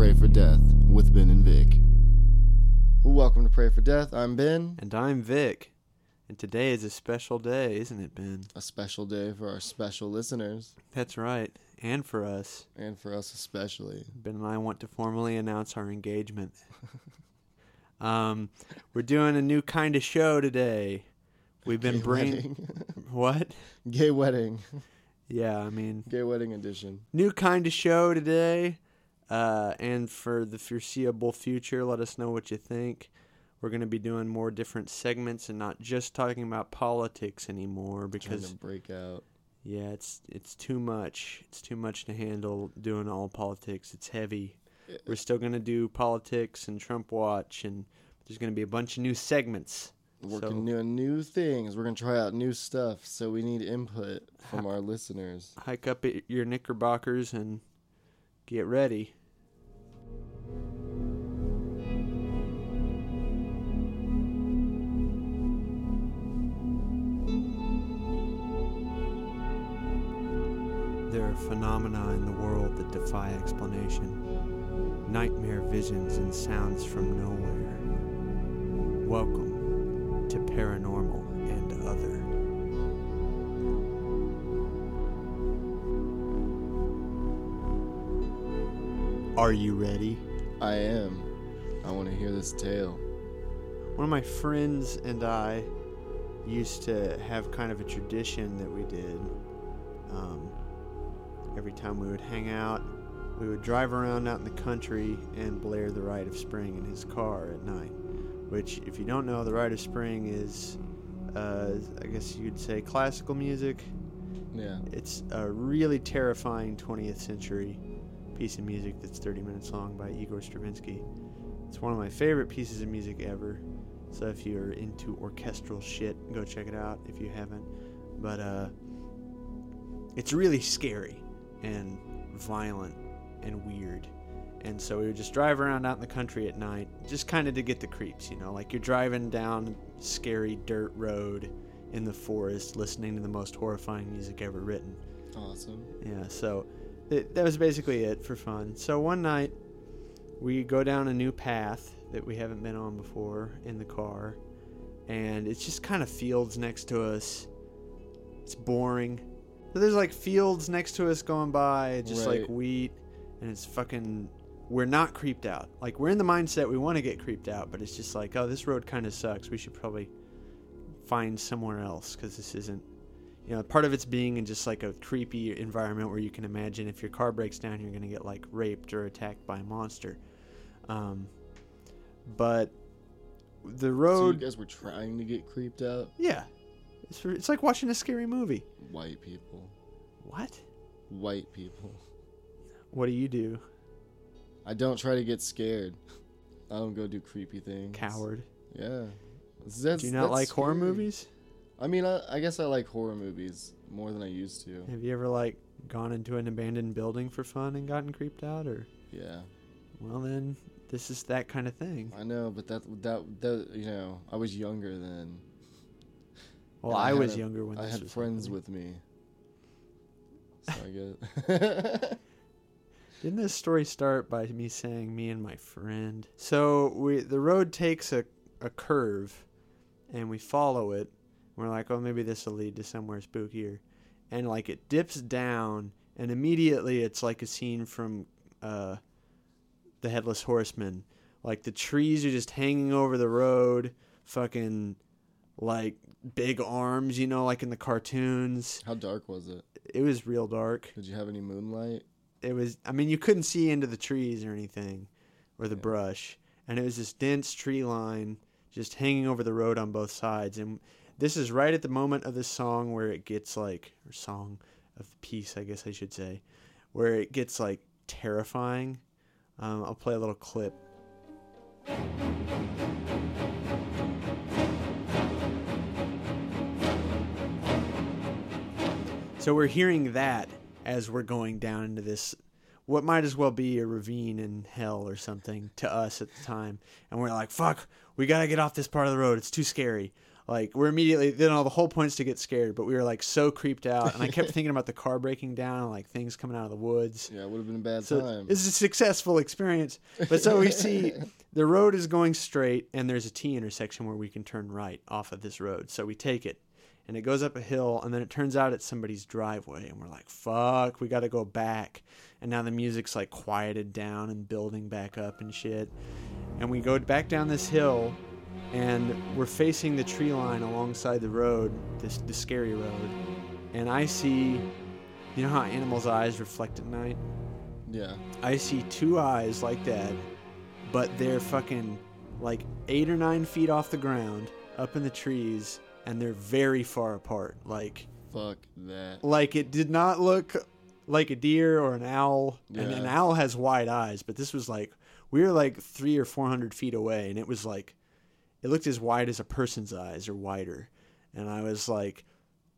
Pray for Death with Ben and Vic. Welcome to Pray for Death. I'm Ben. And I'm Vic. And today is a special day, isn't it, Ben? A special day for our special listeners, That's right. And for us. and for us especially. Ben and I want to formally announce our engagement. um, we're doing a new kind of show today. We've been Gay bringing. What? Gay wedding. Yeah, I mean, Gay wedding edition. new kind of show today. Uh, and for the foreseeable future, let us know what you think. We're going to be doing more different segments and not just talking about politics anymore because to break out. Yeah, it's it's too much. It's too much to handle doing all politics. It's heavy. We're still gonna do politics and Trump watch, and there's gonna be a bunch of new segments. Working So- new new things. We're gonna try out new stuff, so we need input from our listeners. Hike up your knickerbockers and get ready. Phenomena in the world that defy explanation. Nightmare visions and sounds from nowhere. Welcome to Paranormal and Other. Are you ready? I am. I want to hear this tale. One of my friends and I used to have kind of a tradition that we did. Um, every time we would hang out, we would drive around out in the country and blare the Rite of Spring in his car at night. Which, if you don't know, the Rite of Spring is, uh, I guess you'd say, classical music. Yeah. It's a really terrifying 20th century piece of music that's 30 minutes long by Igor Stravinsky. It's one of my favorite pieces of music ever. So if you're into orchestral shit, go check it out if you haven't. But uh it's really scary and violent and weird. And so we would just drive around out in the country at night, just kind of to get the creeps, you know, like you're driving down scary dirt road in the forest listening to the most horrifying music ever written. Awesome. Yeah, so it, that was basically it for fun. So one night, we go down a new path that we haven't been on before in the car, and it's just kind of fields next to us. It's boring. So there's like fields next to us going by, just like wheat, and it's fucking. We're not creeped out. Like we're in the mindset we want to get creeped out, but it's just like, oh, this road kind of sucks. We should probably find somewhere else because this isn't you know, part of it's being in just like a creepy environment where you can imagine if your car breaks down, you're going to get like raped or attacked by a monster. Um, but the road. So you guys were trying to get creeped out? yeah, it's, it's like watching a scary movie. White people. What? White people. What do you do, I don't try to get scared. I don't go do creepy things. coward? Yeah. That's, do you not like horror movies? I mean, I, I guess I like horror movies more than I used to. Have you ever like gone into an abandoned building for fun and gotten creeped out, or Yeah, well, then this is that kind of thing. I know, but that that that you know, I was younger then. Well, And I, was a- younger when I had friends happening. with me. So I guess. Didn't this story start by me saying me and my friend? So we the road takes a, a curve and we follow it. We're like, oh maybe this will lead to somewhere spookier. And like it dips down and immediately it's like a scene from uh the headless horseman. Like the trees are just hanging over the road, fucking like big arms, you know, like in the cartoons. How dark was it? It was real dark Did you have any moonlight? it was i mean you couldn't see into the trees or anything or the Yeah. brush and it was this dense tree line just hanging over the road on both sides and this is right at the moment of the song where it gets like or song of the piece i guess i should say where it gets like terrifying um, i'll play a little clip So we're hearing that as we're going down into this what might as well be a ravine in hell or something to us at the time. And we're like, fuck, we gotta get off this part of the road. It's too scary. Like we're immediately then all the whole point's to get scared, but we were like so creeped out, and I kept thinking about the car breaking down, and, like things coming out of the woods. Yeah, it would have been a bad So time. it's a successful experience. But so we see the road is going straight, and there's a T intersection where we can turn right off of this road. So we take it, and it goes up a hill, and then it turns out it's somebody's driveway, and we're like, "Fuck, we got to go back." And now the music's like quieted down and building back up and shit. And we go back down this hill, and we're facing the tree line alongside the road, this the scary road. And I see, you know how animals' eyes reflect at night. yeah. I see two eyes like that, but they're fucking like eight or nine feet off the ground, up in the trees, and they're very far apart. Like, Fuck that. like it did not look like a deer or an owl. And an owl has wide eyes, but this was like we were like three or four hundred feet away, and it was like it looked as wide as a person's eyes or wider. And I was like,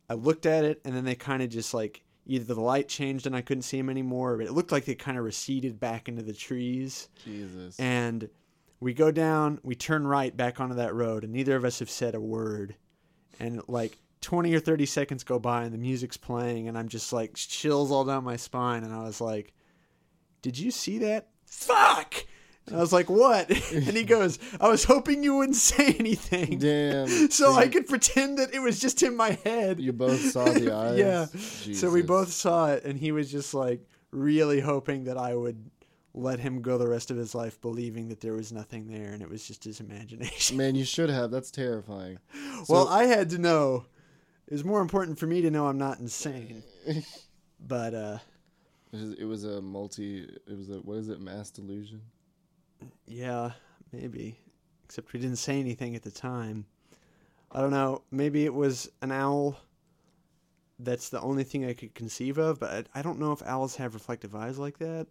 I looked at it, and then they kind of just like either the light changed and I couldn't see them anymore, but it looked like they kind of receded back into the trees. Jesus. And we go down, we turn right back onto that road, and neither of us have said a word. And like 20 or 30 seconds go by, and the music's playing, and I'm just like chills all down my spine. And I was like, Did you see that? Fuck! And I was like, What? and he goes, I was hoping you wouldn't say anything. Damn. So I could pretend that it was just in my head. You both saw the eyes. Yeah. So we both saw it, and he was just like really hoping that I would let him go the rest of his life believing that there was nothing there, and it was just his imagination. Man, you should have. That's terrifying. well, I had to know. It was more important for me to know I'm not insane. But uh, It was, it was a multi. It was a what is it? Mass delusion. yeah, maybe. Except we didn't say anything at the time. I don't know. Maybe it was an owl. That's the only thing I could conceive of, but I, I don't know if owls have reflective eyes like that.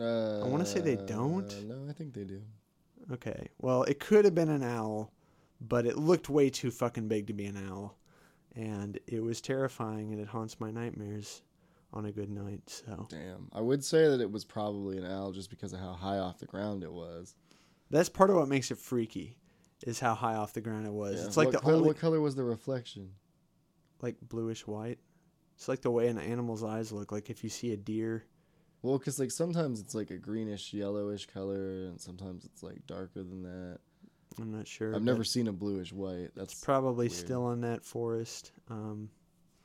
Uh, wanna say they don't. No, I think they do. Okay. Well, it could have been an owl, but it looked way too fucking big to be an owl. And it was terrifying and it haunts my nightmares on a good night. So Damn. I would say that it was probably an owl just because of how high off the ground it was. that's part of what makes it freaky is how high off the ground it was. Yeah. It's like what the color, only What color was the reflection? like bluish white. It's like the way an animal's eyes look. Like if you see a deer. Well, because like sometimes it's like a greenish yellowish color, and sometimes it's like darker than that. I'm not sure. I've never seen a bluish white. That's It's probably weird. still in that forest, um,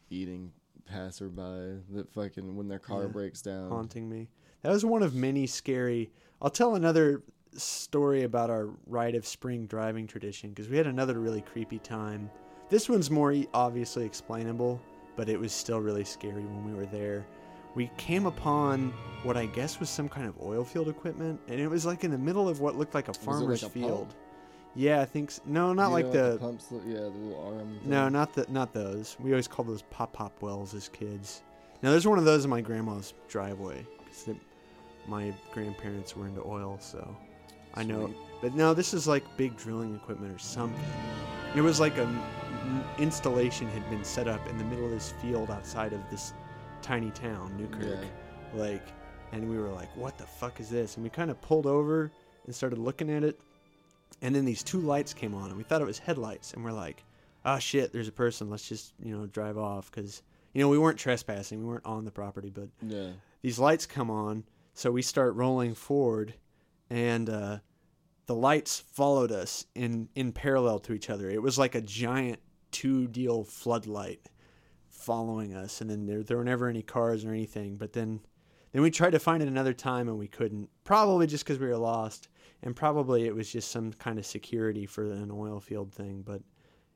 eating passerby that fucking when their car Yeah. breaks down. haunting me. That was one of many scary. I'll tell another story about our rite of spring driving tradition because we had another really creepy time. This one's more obviously explainable, but it was still really scary when we were there. We came upon what I guess was some kind of oil field equipment, and it was like in the middle of what looked like a farmer's like a field. pump? Yeah, I think s no, not like the, what pumps. Yeah, the little arm. no, not the not those. We always called those pop pop wells as kids. Now there's one of those in my grandma's driveway because my grandparents were into oil, so I know. But no, this is like big drilling equipment or something. It was like a m- m- installation had been set up in the middle of this field outside of this tiny town, Newkirk. Yeah. Like, and we were like, "What the fuck is this?" And we kind of pulled over and started looking at it, and then these two lights came on, and we thought it was headlights, and we're like, "Ah, shit! There's a person. Let's just you know drive off," because you know we weren't trespassing, we weren't on the property, but Yeah. these lights come on, so we start rolling forward, and uh, the lights followed us in in parallel to each other. It was like a giant two deal floodlight following us, and then there there were never any cars or anything. But then then we tried to find it another time and we couldn't. Probably just because we were lost, and probably it was just some kind of security for an oil field thing. But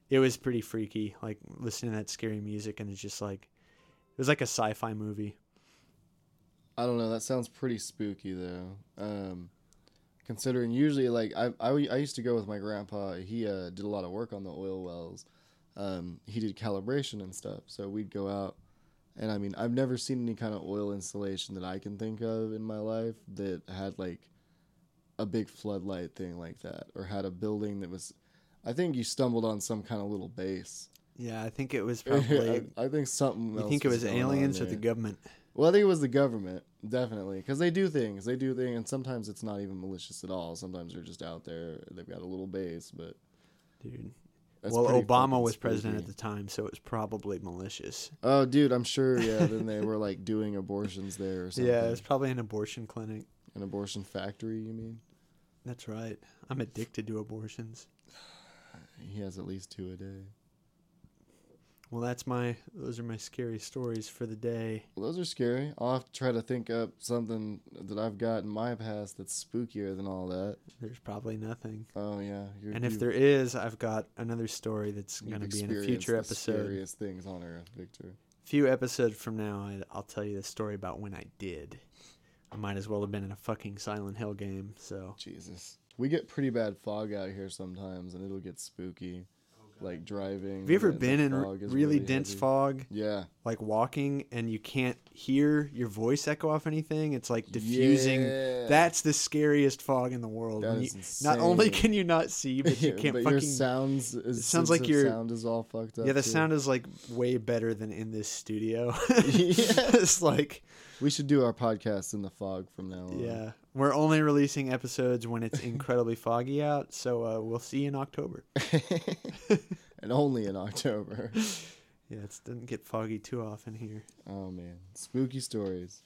it was pretty freaky, like listening to that scary music, and it's just like it was like a sci-fi movie. I don't know. That sounds pretty spooky though. Um, considering usually like I, I I used to go with my grandpa. He uh, did a lot of work on the oil wells. Um, he did calibration and stuff. So we'd go out, and I mean I've never seen any kind of oil installation that I can think of in my life that had like a big floodlight thing like that, or had a building that was. I think you stumbled on some kind of little base. Yeah, I think it was probably. I, I think something. you think it was on aliens or the government? Well, I think it was the government, definitely, because they do things. They do things, and sometimes it's not even malicious at all. Sometimes they're just out there. They've got a little base, but Dude, That's well, Obama fucking was president at the time, so it was probably malicious. Oh, dude, I'm sure. Yeah, then they were like doing abortions there or something. Yeah, it was probably an abortion clinic. an abortion factory. You mean? That's right. I'm addicted to abortions. He has at least two a day. Well, that's my. Those are my scary stories for the day. Well, those are scary. I'll have to try to think up something that I've got in my past that's spookier than all that. There's probably nothing. Oh yeah, you're, And if there is, I've got another story that's going to be in a future the episode. Scariest things on earth, Victor. A few episodes from now, I'll tell you the story about when I did. I might as well have been in a fucking Silent Hill game. So Jesus, we get pretty bad fog out here sometimes, and it'll get spooky, like driving. have you ever been in really, dense heavy. fog, Yeah, like walking, and you can't hear your voice echo off anything? It's like diffusing. Yeah. That's the scariest fog in the world. You, not only can you not see, but you can't but fucking. your sounds. Is, sounds like your- sound is all fucked up. yeah, the too. sound is like way better than in this studio. It's like We should do our podcast in the fog from now on. Yeah, we're only releasing episodes when it's incredibly foggy out, so uh, we'll see you in October. and only in October. Yeah, it doesn't get foggy too often here. Oh man, spooky stories.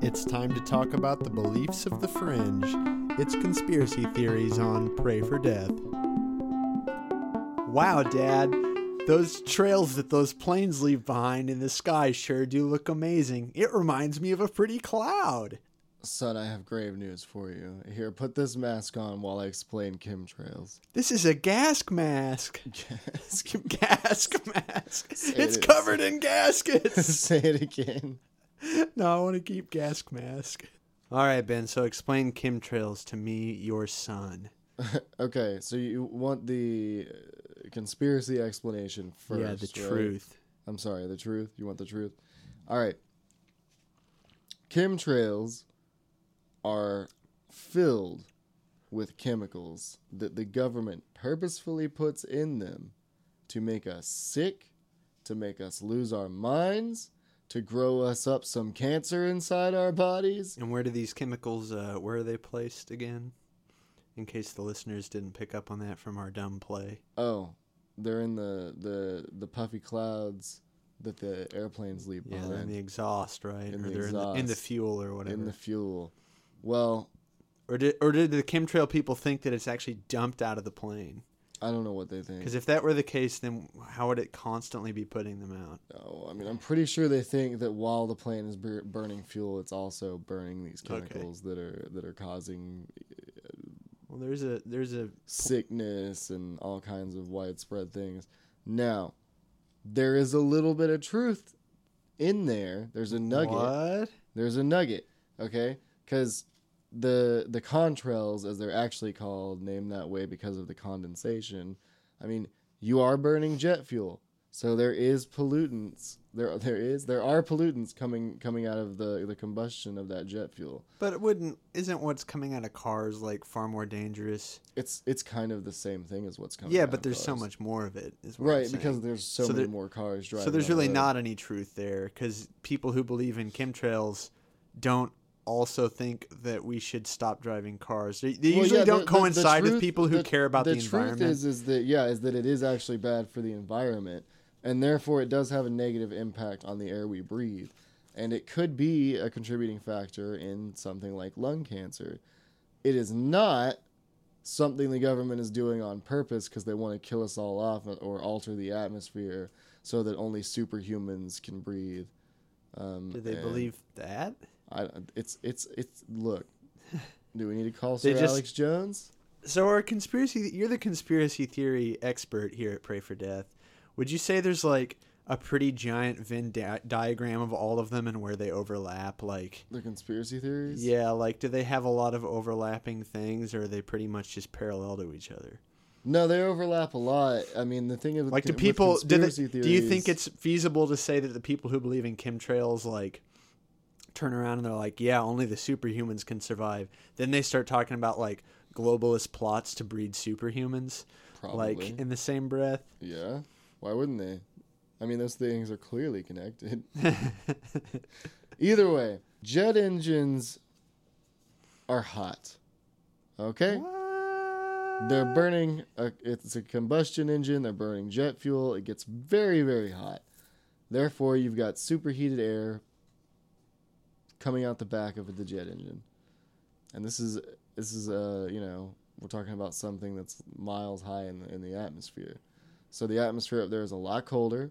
It's time to talk about the beliefs of the fringe. It's conspiracy theories on Pray for Death. Wow, Dad, those trails that those planes leave behind in the sky sure do look amazing. It reminds me of a pretty cloud. Son, I have grave news for you. Here, put this mask on while I explain chemtrails. This is a gas mask. Yes. Gas mask. Say It's it. covered in gaskets. Say it again. no, I want to keep gas mask. All right, Ben. So explain chemtrails to me, your son. okay, so you want the conspiracy explanation first? yeah, the right? truth. I'm sorry, the truth. You want the truth? All right. Chemtrails are filled with chemicals that the government purposefully puts in them to make us sick, to make us lose our minds, to grow us up some cancer inside our bodies. And where do these chemicals? Uh, where are they placed again? In case the listeners didn't pick up on that from our dumb play. Oh, they're in the the the puffy clouds that the airplanes leave Yeah, behind. they're in the exhaust, right? In or the they're in the, in the fuel or whatever. in the fuel. Well, or did or did the chemtrail people think that it's actually dumped out of the plane? I don't know what they think. Because if that were the case, then how would it constantly be putting them out? Oh, I mean, I'm pretty sure they think that while the plane is bur- burning fuel, it's also burning these Okay. chemicals that are that are causing Well, there's a there's a sickness and all kinds of widespread things. Now, there is a little bit of truth in there. There's a nugget. What? There's a nugget, okay? Because the the contrails, as they're actually called, named that way because of the condensation. I mean, you are burning jet fuel, so there is pollutants. There there is there are pollutants coming coming out of the the combustion of that jet fuel. But it wouldn't isn't what's coming out of cars like far more dangerous? It's it's kind of the same thing as what's coming. Out. Yeah, but there's so much more of it. Is what I'm Right, because there's so, So many there- more cars driving. so there's the really not any truth there because people who believe in chemtrails don't also think that we should stop driving cars. They, they Well, usually yeah, don't the- the- coincide the with truth- people who the- care about the, truth environment. is is that yeah is that it is actually bad for the environment and therefore it does have a negative impact on the air we breathe and it could be a contributing factor in something like lung cancer it is not something the government is doing on purpose because they want to kill us all off or alter the atmosphere so that only superhumans can breathe um, Do they believe that? I, it's it's it's look do we need to call Sir just- Alex Jones So, our conspiracy, you're the conspiracy theory expert here at Pray for Death. Would you say there's like a pretty giant Venn di- diagram of all of them and where they overlap? Like, The conspiracy theories? yeah, like do they have a lot of overlapping things or are they pretty much just parallel to each other? No, they overlap a lot. I mean, the thing is, with Like, do people do, they, conspiracy do you think it's feasible to say that the people who believe in chemtrails like turn around and they're like, yeah, only the superhumans can survive. Then they start talking about like globalist plots to breed superhumans, probably? like in the same breath. yeah. Why wouldn't they? I mean, those things are clearly connected. Either way, jet engines are hot. Okay? They're burning, a, it's a combustion engine, they're burning jet fuel. It gets very, very hot. Therefore, you've got superheated air coming out the back of the jet engine. And this is, this is, uh, you know, we're talking about something that's miles high in the, in the atmosphere. So the atmosphere up there is a lot colder.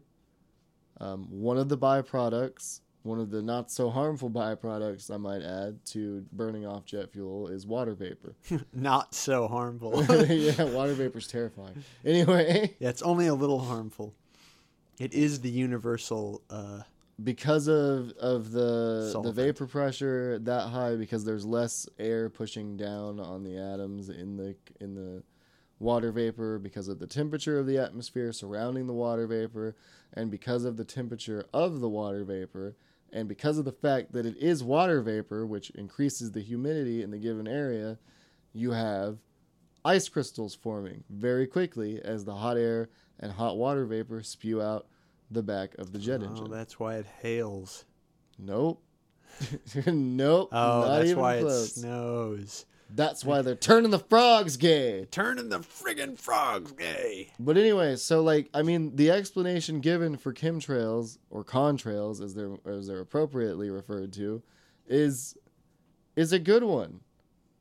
Um, one of the byproducts, one of the not so harmful byproducts, I might add, to burning off jet fuel is water vapor. Not so harmful. yeah, water vapor is terrifying. Anyway, yeah, it's only a little harmful. It is the universal. Uh, because of of the the vapor pressure that high, because there's less air pushing down on the atoms in the in the water vapor, because of the temperature of the atmosphere surrounding the water vapor, and because of the temperature of the water vapor, and because of the fact that it is water vapor, which increases the humidity in the given area, you have ice crystals forming very quickly as the hot air and hot water vapor spew out the back of the jet oh, engine. that's why it hails. Nope. nope. Oh, not that's even why close. it snows. That's why they're turning the frogs gay. Turning the friggin' frogs gay. But anyway, so like I mean, the explanation given for chemtrails or contrails, as they're as they're appropriately referred to, is is a good one.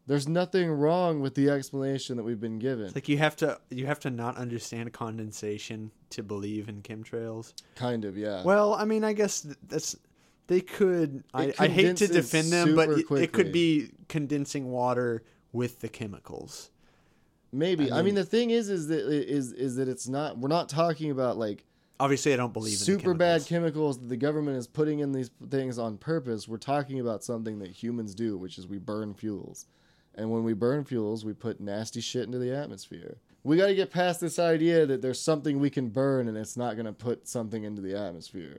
There's nothing wrong with the explanation that we've been given. It's like you have to you have to not understand condensation to believe in chemtrails. kind of, yeah. Well, I mean, I guess that's they could. I, I hate to defend them, but it, it could be condensing water with the chemicals. Maybe. I I mean, mean- the thing is, is that is is that it's not. We're not talking about like Obviously, I don't believe in super bad chemicals that the government is putting in these things on purpose. We're talking about something that humans do, which is we burn fuels. And when we burn fuels, we put nasty shit into the atmosphere. We got to get past this idea that there's something we can burn and it's not going to put something into the atmosphere.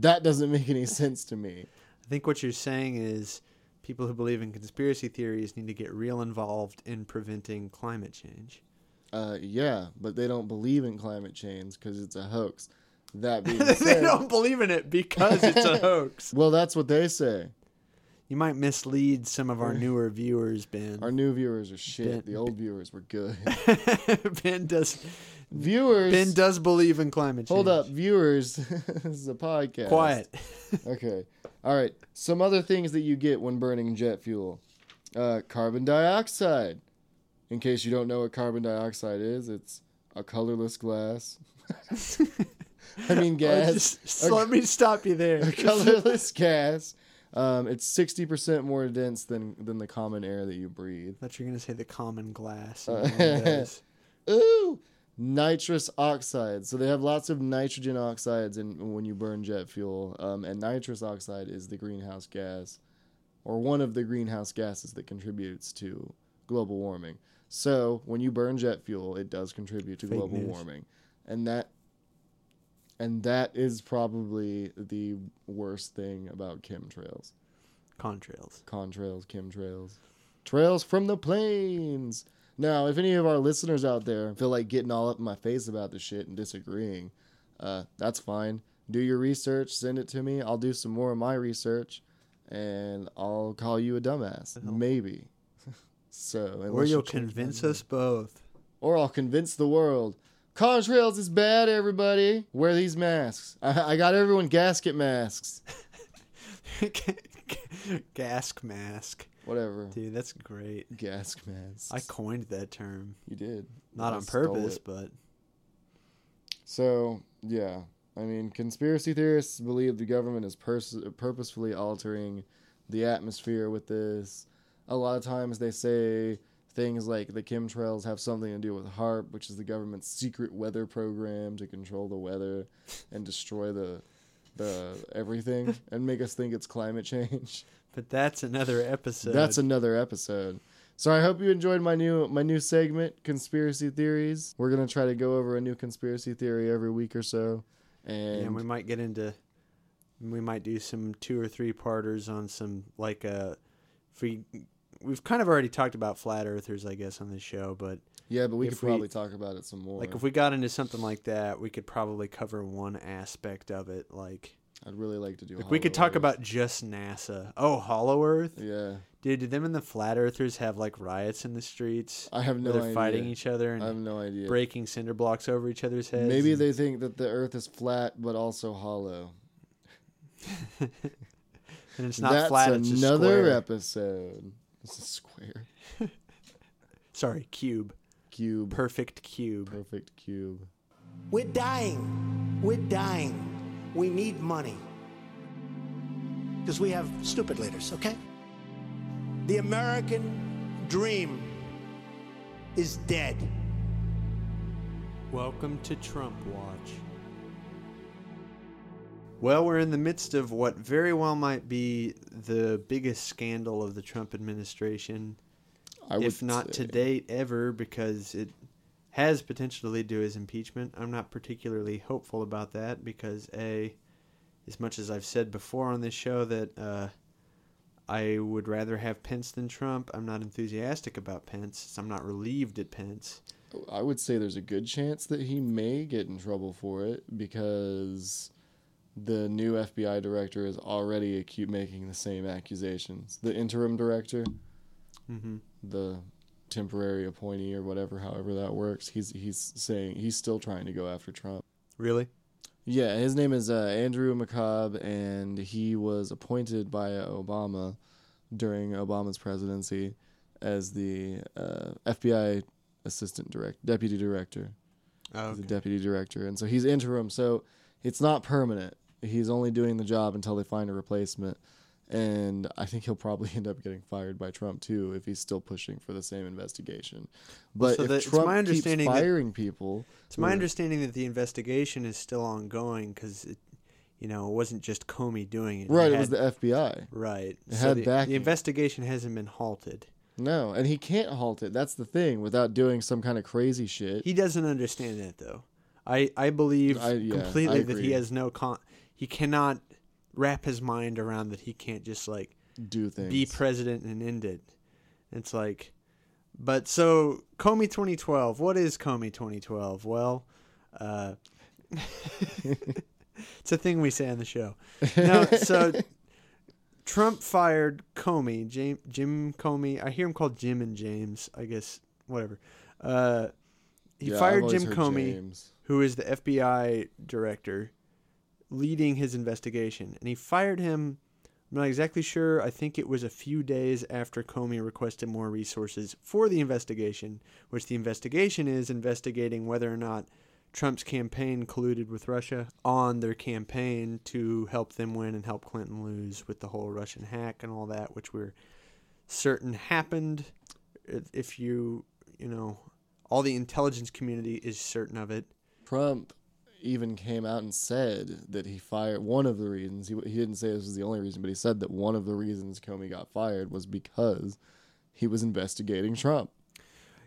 That doesn't make any sense to me. I think what you're saying is people who believe in conspiracy theories need to get real involved in preventing climate change. Uh, yeah, but they don't believe in climate change because it's a hoax. That being said, they don't believe in it because it's a hoax. well, that's what they say. You might mislead some of our newer viewers, Ben. Our new viewers are shit. Ben- the old viewers were good. ben does viewers, Ben does believe in climate change. hold up, viewers. this is a podcast. Quiet. Okay. All right. Some other things that you get when burning jet fuel uh, carbon dioxide. In case you don't know what carbon dioxide is, it's a colorless glass. I mean, Oh, gas. just- so let me stop you there. a colorless gas. Um, it's sixty percent more dense than than the common air that you breathe. I thought you were gonna say the common glass. Uh, and no one does. Ooh, nitrous oxide. So they have lots of nitrogen oxides in when you burn jet fuel, um, and nitrous oxide is the greenhouse gas, or one of the greenhouse gases that contributes to global warming. So when you burn jet fuel, it does contribute to Fake global news. warming, and that. And that is probably the worst thing about chemtrails. Contrails. contrails, chemtrails, trails from the planes. Now, if any of our listeners out there feel like getting all up in my face about this shit and disagreeing, uh, that's fine. Do your research, send it to me. I'll do some more of my research, and I'll call you a dumbass, maybe. so, Or you you'll convince us both. or I'll convince the world. Contrails is bad, everybody. Wear these masks. I, I got everyone gasket masks. Gask mask. Whatever. Dude, that's great. Gas masks. I coined that term. you did. Not I on purpose, but So, yeah. I mean, conspiracy theorists believe the government is pers- purposefully altering the atmosphere with this. A lot of times they say things like the chemtrails have something to do with HAARP, which is the government's secret weather program to control the weather and destroy the the everything and make us think it's climate change. But that's another episode. That's another episode. So I hope you enjoyed my new my new segment, conspiracy theories. We're gonna try to go over a new conspiracy theory every week or so, and yeah, we might get into we might do some two or three parters on some like uh if we we've kind of already talked about flat earthers I guess on this show, but Yeah, but we could we- probably talk about it some more. Like if we got into something like that, we could probably cover one aspect of it. Like, I'd really like to do. like we could talk Earth. about just NASA. Oh, Hollow Earth, Yeah, dude. Did them and the flat earthers have like riots in the streets I have no where they're idea. fighting each other and I have no idea. breaking cinder blocks over each other's heads? Maybe and- they think that the Earth is flat but also hollow. and it's not That's flat. It's just another square. episode. It's a square Sorry, cube. cube, Perfect cube. perfect cube. We're dying. We're dying. We need money. Because we have stupid leaders, okay? The American dream is dead. Welcome to Trump Watch. Well, we're in the midst of what very well might be the biggest scandal of the Trump administration, I if not say. to date ever, because it has potential to lead to his impeachment. I'm not particularly hopeful about that because, A, as much as I've said before on this show that uh, I would rather have Pence than Trump, I'm not enthusiastic about Pence. I'm not relieved at Pence. I would say there's a good chance that he may get in trouble for it because the new FBI director is already acu- making the same accusations. The interim director, hmm the temporary appointee or whatever, however that works, he's he's saying he's still trying to go after Trump. Really? Yeah, his name is uh, Andrew McCabe, and he was appointed by Obama during Obama's presidency as the uh, FBI assistant direct deputy director. Oh, He's a deputy director, and so he's interim. So it's not permanent. He's only doing the job until they find a replacement. And I think he'll probably end up getting fired by Trump too if he's still pushing for the same investigation. But so if that- it's Trump my keeps understanding that- firing people, It's my understanding that the investigation is still ongoing because it, you know, it wasn't just Comey doing it. right? It had- was the FBI. right. it so had the, backing. the investigation hasn't been halted. No, and he can't halt it. That's the thing. Without doing some kind of crazy shit. He doesn't understand that though. I I believe I- yeah, completely I that he has no con. He cannot wrap his mind around that he can't just like do things. be president and end it. It's like, but so Comey 2012. What is Comey 2012? Well, uh, it's a thing we say on the show. No, so Trump fired Comey, Jim, Jim Comey. I hear him called Jim and James. I guess whatever. Uh, he Yeah, fired Jim Comey James. who is the FBI director leading his investigation. And he fired him, I'm not exactly sure. I think it was a few days after Comey requested more resources for the investigation, which the investigation is investigating whether or not Trump's campaign colluded with Russia on their campaign to help them win and help Clinton lose with the whole Russian hack and all that, which we're certain happened. If you, you know, all the intelligence community is certain of it. Trump even came out and said that he fired one of the reasons he, he didn't say this was the only reason but he said that one of the reasons Comey got fired was because he was investigating Trump.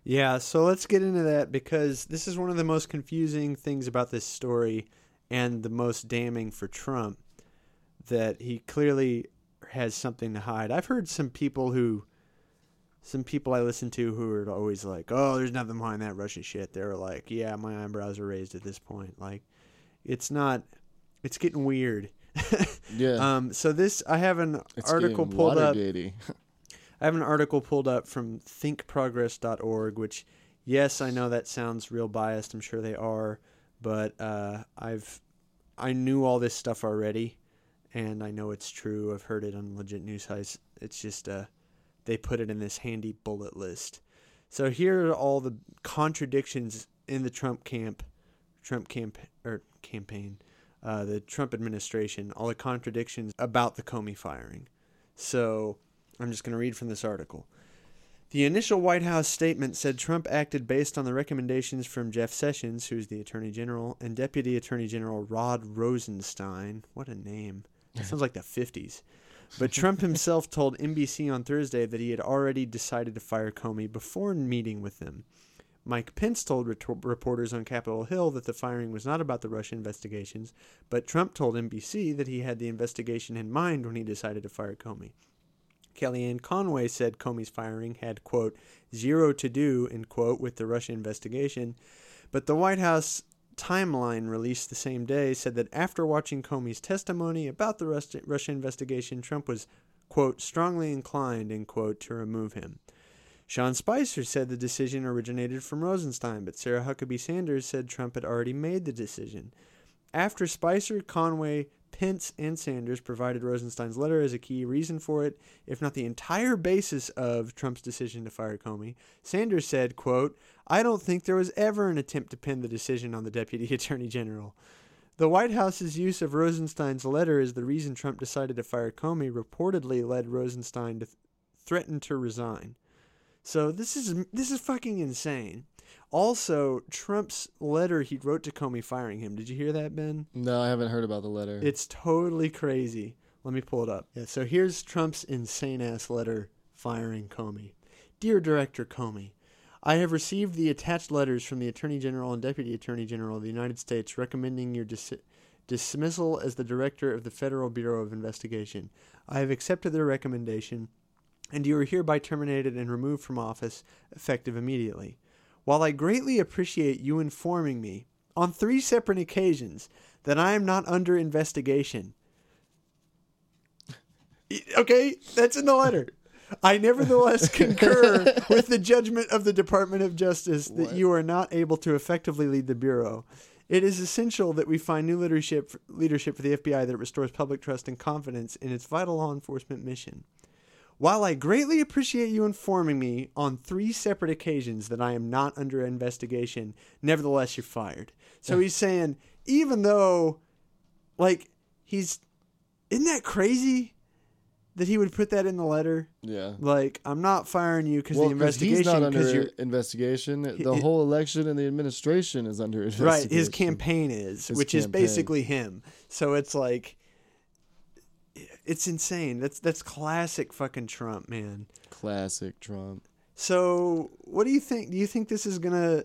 Yeah, so let's get into that because this is one of the most confusing things about this story and the most damning for Trump that he clearly has something to hide. I've heard some people who some people I listen to who are always like, "Oh, there's nothing behind that Russian shit." They're like, "Yeah, my eyebrows are raised at this point." Like it's not it's getting weird. Yeah. um so this I have an it's article pulled up. I have an article pulled up from thinkprogress.org, which, yes, I know that sounds real biased. I'm sure they are, but uh, I've I knew all this stuff already, and I know it's true. I've heard it on legit news sites. It's just uh, they put it in this handy bullet list. So here are all the contradictions in the Trump camp, Trump camp or campaign, uh, the Trump administration. All the contradictions about the Comey firing. So I'm just going to read from this article. The initial White House statement said Trump acted based on the recommendations from Jeff Sessions, who's the Attorney General, and Deputy Attorney General Rod Rosenstein. What a name. That sounds like the 50s. But Trump himself told NBC on Thursday that he had already decided to fire Comey before meeting with them. Mike Pence told reporters on Capitol Hill that the firing was not about the Russia investigations, but Trump told NBC that he had the investigation in mind when he decided to fire Comey. Kellyanne Conway said Comey's firing had, quote, zero to do, end quote, with the Russia investigation. But the White House timeline released the same day said that after watching Comey's testimony about the Rus- Russia investigation, Trump was, quote, strongly inclined, end quote, to remove him. Sean Spicer said the decision originated from Rosenstein, but Sarah Huckabee Sanders said Trump had already made the decision. After Spicer, Conway, Pence, and Sanders provided Rosenstein's letter as a key reason for it, if not the entire basis of Trump's decision to fire Comey, Sanders said, quote, I don't think there was ever an attempt to pin the decision on the Deputy Attorney General. The White House's use of Rosenstein's letter as the reason Trump decided to fire Comey reportedly led Rosenstein to th- threaten to resign. So this is this is fucking insane. Also, Trump's letter he wrote to Comey firing him. Did you hear that, Ben? No, I haven't heard about the letter. It's totally crazy. Let me pull it up. Yeah, so here's Trump's insane ass letter firing Comey. Dear Director Comey, I have received the attached letters from the Attorney General and Deputy Attorney General of the United States recommending your dis- dismissal as the Director of the Federal Bureau of Investigation. I have accepted their recommendation, and you are hereby terminated and removed from office, effective immediately. While I greatly appreciate you informing me on three separate occasions that I am not under investigation. Okay, that's in the letter. I nevertheless concur with the judgment of the Department of Justice that you are not able to effectively lead the Bureau. It is essential that we find new leadership leadership for the FBI that restores public trust and confidence in its vital law enforcement mission. While I greatly appreciate you informing me on three separate occasions that I am not under investigation, nevertheless you're fired. So he's saying, even though, like, he's. Isn't that crazy that he would put that in the letter? yeah. Like, I'm not firing you because Well, the 'cause he's investigation. not Because under you're. investigation. The he- whole election and the administration is under investigation. Right, his campaign is, His which is campaign. basically him. So it's like. It's insane. That's that's classic fucking Trump, man. Classic Trump. So, what do you think? Do you think this is gonna?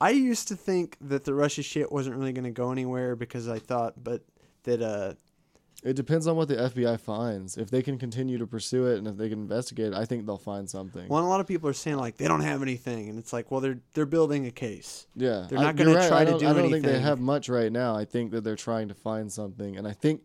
I used to think that the Russia shit wasn't really gonna go anywhere because I thought, but that uh, It depends on what the FBI finds. If they can continue to pursue it and if they can investigate, it, I think they'll find something. well, a lot of people are saying like they don't have anything, and it's like, well, they're they're building a case. yeah, they're not you're gonna try to do I don't think they have much right now. I think that they're trying to find something, and I think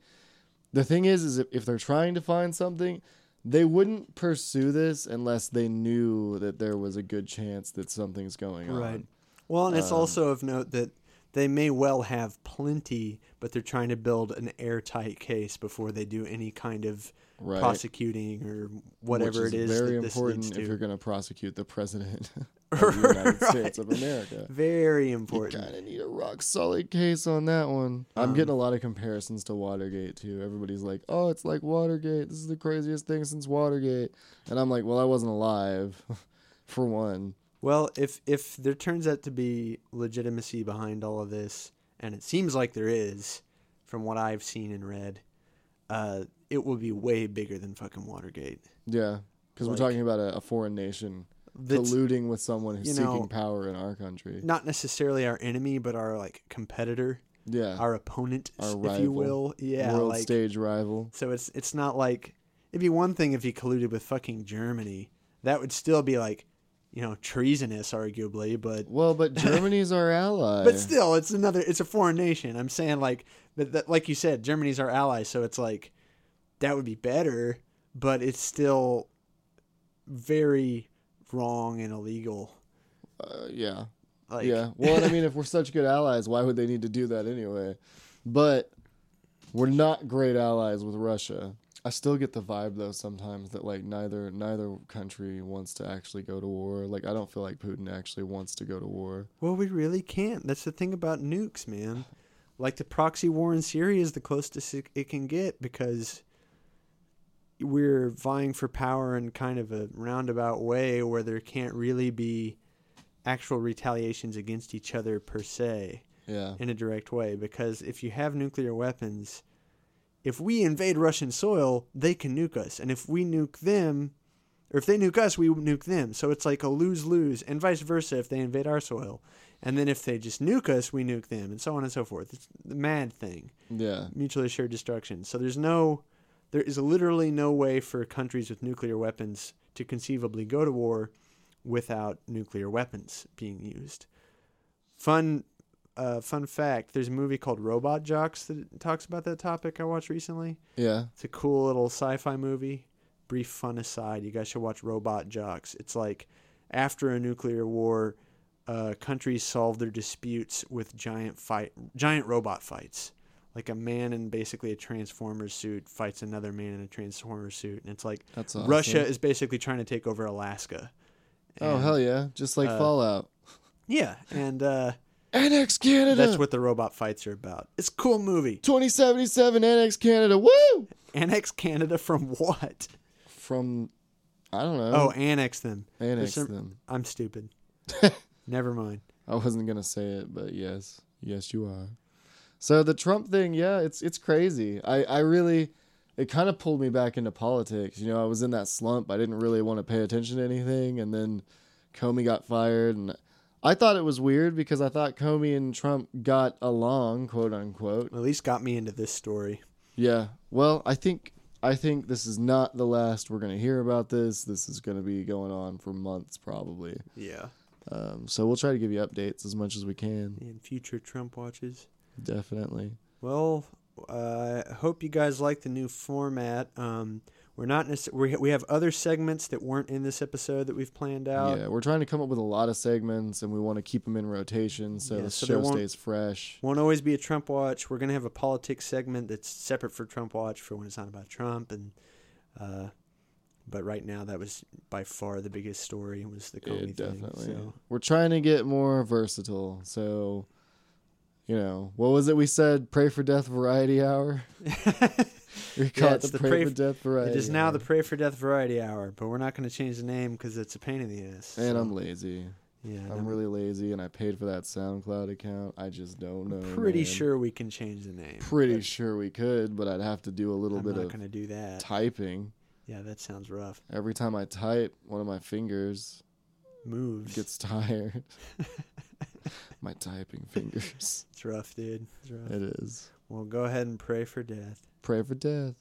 the thing is, is if, if they're trying to find something, they wouldn't pursue this unless they knew that there was a good chance that something's going on. Right. Well, and it's Um, also of note that they may well have plenty, but they're trying to build an airtight case before they do any kind of Right. prosecuting or whatever Which it is very that this important if you're going to prosecute the president of the United States of America. Very important. kind of need a rock solid case on that one. I'm Um, getting a lot of comparisons to Watergate too. Everybody's like, "Oh, it's like Watergate. This is the craziest thing since Watergate," and I'm like, "Well, I wasn't alive, for one." Well, if if there turns out to be legitimacy behind all of this, and it seems like there is, from what I've seen and read, uh, it will be way bigger than fucking Watergate. Yeah, because Like- we're talking about a, a foreign nation That's colluding with someone who's you know, seeking power in our country. not necessarily our enemy, but our like competitor, Yeah, our opponent, Our if rival. you will. Yeah, world like stage rival. so it's it's not like it'd be one thing if he colluded with fucking Germany. That would still be like, you know, treasonous, arguably, but Well, but Germany's our ally. But still, it's another. It's a foreign nation. I'm saying like, but that, like you said, Germany's our ally, so it's like that would be better. But it's still very wrong and illegal. uh, yeah. Like, yeah. Well, I mean, if we're such good allies, why would they need to do that anyway? But we're not great allies with Russia. I still get the vibe though sometimes that like neither neither country wants to actually go to war. Like I don't feel like Putin actually wants to go to war. well, we really can't. That's the thing about nukes, man. Like the proxy war in Syria is the closest it, it can get because we're vying for power in kind of a roundabout way where there can't really be actual retaliations against each other per se. Yeah. in a direct way because if you have nuclear weapons, if we invade Russian soil, they can nuke us. And if we nuke them, or if they nuke us, we nuke them. So it's like a lose lose, and vice versa if they invade our soil. And then if they just nuke us, we nuke them, and so on and so forth. It's the mad thing, Yeah. mutually assured destruction. So there's no there is literally no way for countries with nuclear weapons to conceivably go to war without nuclear weapons being used. Fun uh, fun fact, there's a movie called Robot Jox that talks about that topic I watched recently. Yeah. It's a cool little sci-fi movie. Brief fun aside, you guys should watch Robot Jox. It's like after a nuclear war, uh, countries solve their disputes with giant fight, giant robot fights. Like a man in basically a transformer suit fights another man in a transformer suit, and it's like awesome. Russia is basically trying to take over Alaska. Oh hell yeah! Just like uh, Fallout. yeah, and uh, Annex Canada. that's what the robot fights are about. It's a cool movie. 2077 Annex Canada. Woo! Annex Canada from what? From I don't know. Oh, annex them. annex some- them. I'm stupid. Never mind. I wasn't gonna say it, but yes, yes, you are. So the Trump thing, yeah, it's it's crazy. I I really, it kind of pulled me back into politics. You know, I was in that slump. I didn't really want to pay attention to anything, and then Comey got fired, and I thought it was weird because I thought Comey and Trump got along, quote unquote. At least got me into this story. Yeah. Well, I think I think this is not the last we're gonna hear about this. This is gonna be going on for months probably. Yeah. Um, so we'll try to give you updates as much as we can. In future Trump watches. Definitely. Well, uh, I hope you guys like the new format. Um, we're not we, we have other segments that weren't in this episode that we've planned out. yeah, we're trying to come up with a lot of segments, and we want to keep them in rotation so Yeah, the so show stays fresh. Won't always be a Trump watch. We're gonna have a politics segment that's separate for Trump watch for when it's not about Trump. And uh, but right now, that was by far the biggest story was the Yeah, definitely. thing. So We're trying to get more versatile. So, you know, what was it we said? Pray for Death Variety Hour. We call it it's the, the Pray, Pray for Death Variety. it is now the Pray for Death Variety Hour, but we're not going to change the name because it's a pain in the ass. And I'm lazy. yeah, I'm I'm really lazy, and I paid for that SoundCloud account. I just don't know. pretty man. sure we can change the name. Pretty sure we could, but I'd have to do a little I'm bit not of going to do that. typing. Yeah, that sounds rough. Every time I type, one of my fingers Moves. gets tired. My typing fingers. It's rough, dude. It's rough. It is. Well, go ahead and pray for death. Pray for death.